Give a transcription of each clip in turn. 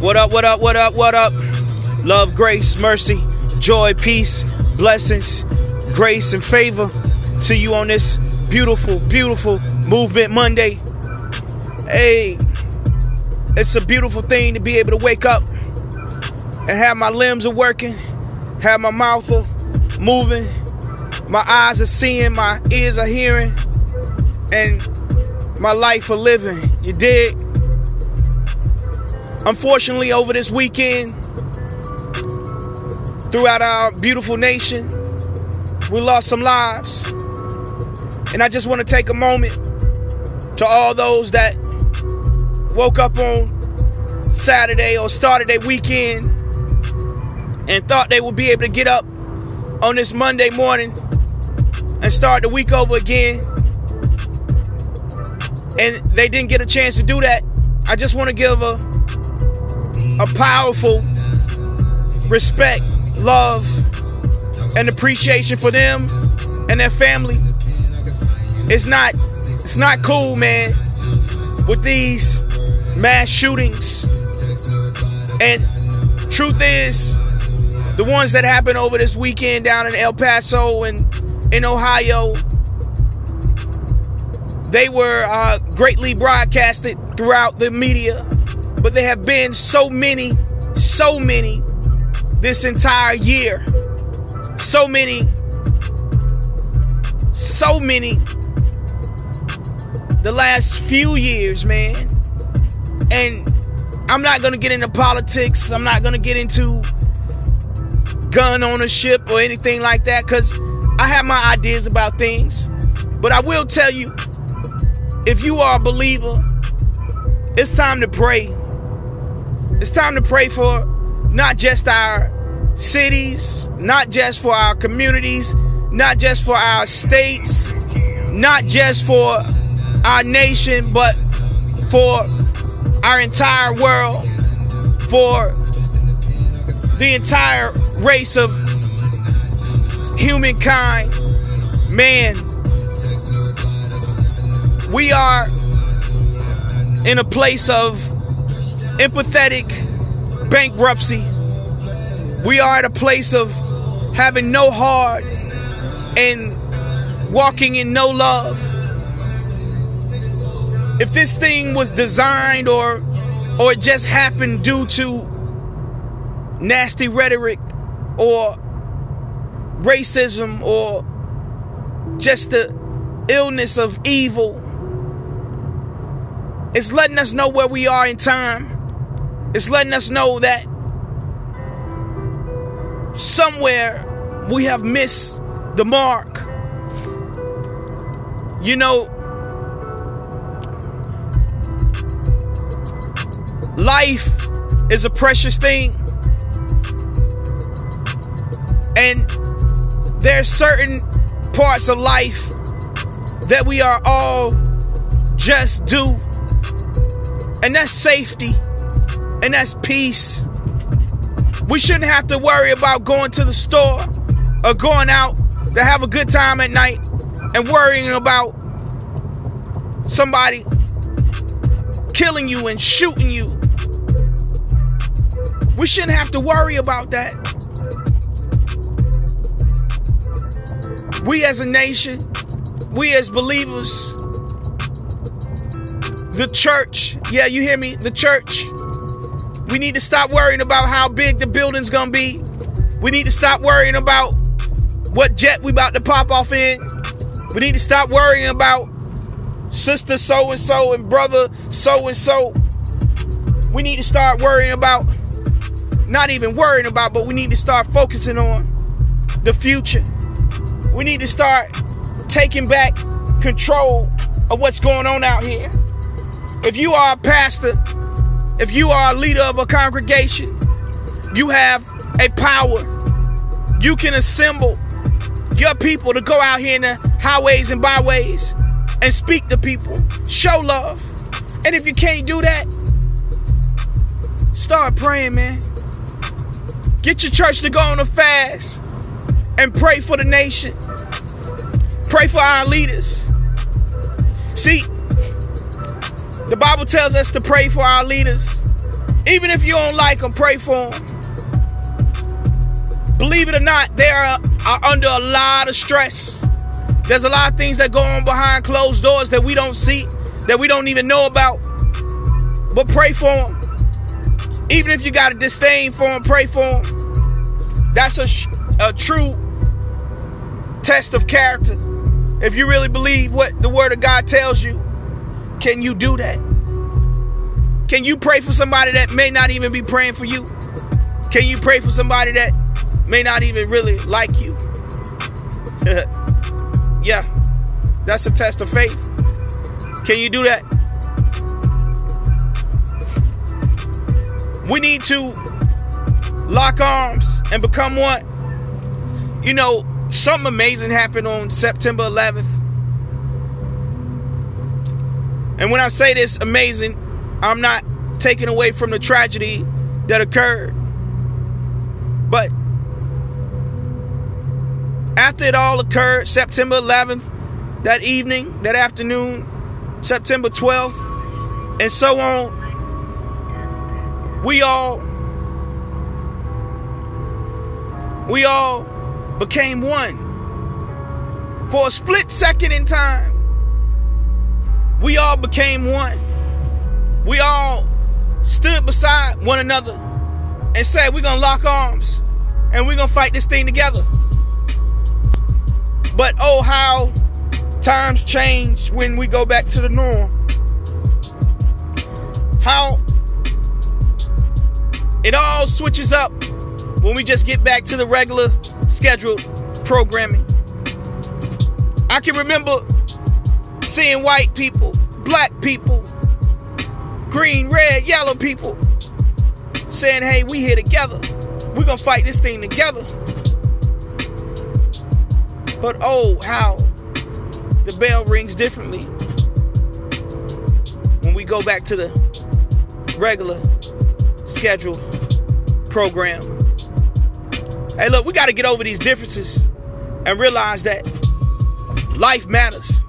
What up, what up, what up, what up? Love, grace, mercy, joy, peace, blessings, grace, and favor to you on this beautiful, beautiful Movement Monday. Hey, it's a beautiful thing to be able to wake up and have my limbs are working, have my mouth are moving, my eyes are seeing, my ears are hearing, and my life are living. You dig? Unfortunately, over this weekend, throughout our beautiful nation, we lost some lives. And I just want to take a moment to all those that woke up on Saturday or started their weekend and thought they would be able to get up on this Monday morning and start the week over again. And they didn't get a chance to do that. I just want to give a a powerful respect, love, and appreciation for them and their family. It's not it's not cool, man, with these mass shootings. And truth is, the ones that happened over this weekend down in El Paso and in Ohio, they were uh, greatly broadcasted throughout the media but there have been so many, so many this entire year. So many, so many the last few years, man. And I'm not going to get into politics. I'm not going to get into gun ownership or anything like that because I have my ideas about things. But I will tell you if you are a believer, it's time to pray. It's time to pray for not just our cities, not just for our communities, not just for our states, not just for our nation, but for our entire world, for the entire race of humankind. Man, we are in a place of empathetic bankruptcy. We are at a place of having no heart and walking in no love. If this thing was designed or or it just happened due to nasty rhetoric or racism or just the illness of evil, it's letting us know where we are in time. It's letting us know that somewhere we have missed the mark. You know, life is a precious thing. And there's certain parts of life that we are all just due. And that's safety and that's peace. We shouldn't have to worry about going to the store or going out to have a good time at night and worrying about somebody killing you and shooting you. We shouldn't have to worry about that. We as a nation, we as believers, the church, yeah, you hear me? The church we need to stop worrying about how big the building's gonna be. We need to stop worrying about what jet we about to pop off in. We need to stop worrying about sister so and so and brother so and so. We need to start worrying about, not even worrying about, but we need to start focusing on the future. We need to start taking back control of what's going on out here. If you are a pastor, if you are a leader of a congregation, you have a power. You can assemble your people to go out here in the highways and byways and speak to people, show love. And if you can't do that, start praying, man. Get your church to go on a fast and pray for the nation. Pray for our leaders. See, the Bible tells us to pray for our leaders. Even if you don't like them, pray for them. Believe it or not, they are, are under a lot of stress. There's a lot of things that go on behind closed doors that we don't see, that we don't even know about. But pray for them. Even if you got a disdain for them, pray for them. That's a, a true test of character. If you really believe what the Word of God tells you, can you do that? Can you pray for somebody that may not even be praying for you? Can you pray for somebody that may not even really like you? yeah, that's a test of faith. Can you do that? We need to lock arms and become one. You know, something amazing happened on September 11th. And when I say this amazing, I'm not taking away from the tragedy that occurred. But after it all occurred, September 11th, that evening, that afternoon, September 12th, and so on, we all we all became one. For a split second in time, we all became one. We all stood beside one another and said, We're gonna lock arms and we're gonna fight this thing together. But oh, how times change when we go back to the norm. How it all switches up when we just get back to the regular scheduled programming. I can remember seeing white people, black people, green, red, yellow people saying, hey, we here together. We're going to fight this thing together. But oh, how the bell rings differently when we go back to the regular scheduled program. Hey, look, we got to get over these differences and realize that life matters.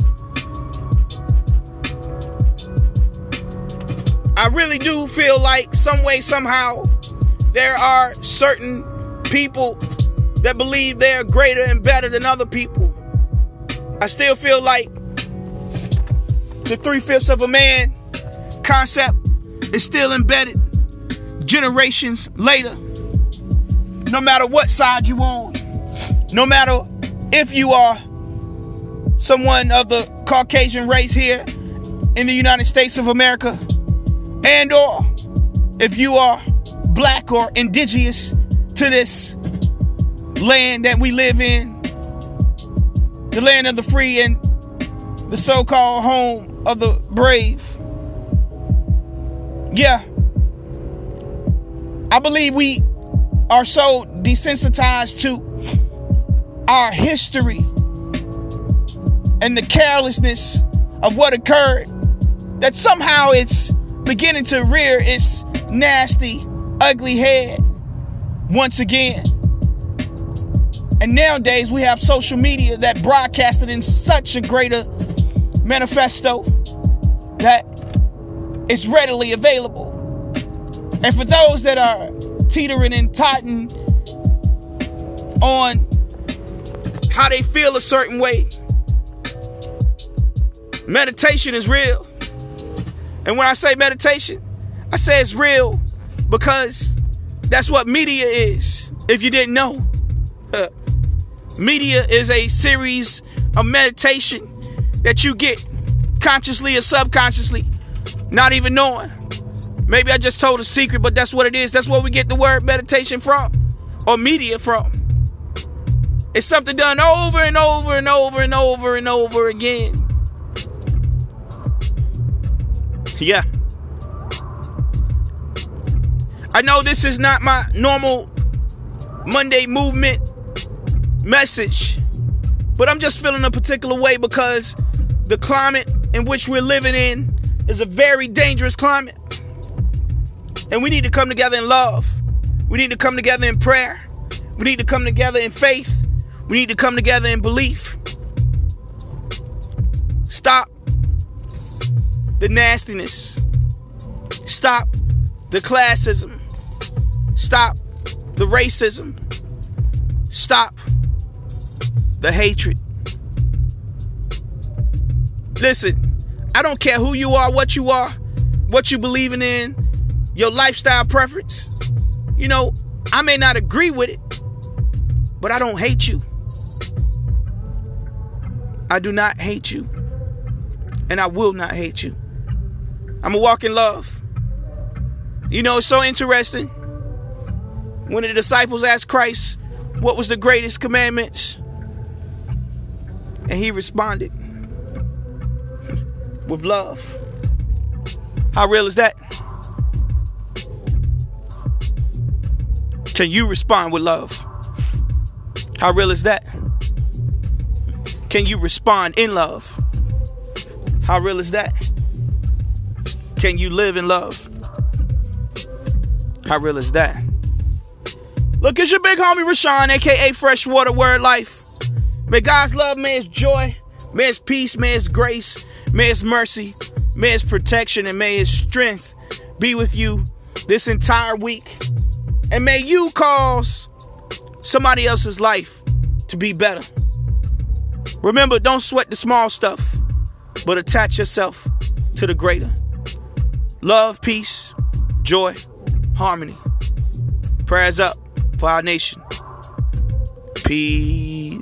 I really do feel like some way, somehow, there are certain people that believe they're greater and better than other people. I still feel like the three fifths of a man concept is still embedded generations later. No matter what side you on, no matter if you are someone of the Caucasian race here in the United States of America, and or if you are black or indigenous to this land that we live in, the land of the free and the so-called home of the brave. Yeah. I believe we are so desensitized to our history and the carelessness of what occurred that somehow it's beginning to rear its nasty, ugly head once again. And nowadays we have social media that broadcasted in such a greater manifesto that it's readily available. And for those that are teetering and totting on how they feel a certain way, meditation is real. And when I say meditation, I say it's real because that's what media is. If you didn't know, media is a series of meditation that you get consciously or subconsciously, not even knowing. Maybe I just told a secret, but that's what it is. That's where we get the word meditation from or media from. It's something done over and over and over and over and over again. Yeah. I know this is not my normal Monday movement message, but I'm just feeling a particular way because the climate in which we're living in is a very dangerous climate. And we need to come together in love. We need to come together in prayer. We need to come together in faith. We need to come together in belief. Stop the nastiness. Stop the classism. Stop the racism. Stop the hatred. Listen, I don't care who you are, what you are, what you believing in, your lifestyle preference. You know, I may not agree with it, but I don't hate you. I do not hate you. And I will not hate you. I'm a walk in love. You know, it's so interesting. When the disciples asked Christ, What was the greatest commandments? And he responded with love. How real is that? Can you respond with love? How real is that? Can you respond in love? How real is that? Can you live in love? How real is that? Look, it's your big homie Rashawn, aka Freshwater Word Life. May God's love, may His joy, may His peace, may His grace, may His mercy, may His protection, and may His strength be with you this entire week. And may you cause somebody else's life to be better. Remember, don't sweat the small stuff, but attach yourself to the greater. Love, peace, joy, harmony. Prayers up for our nation. Peace.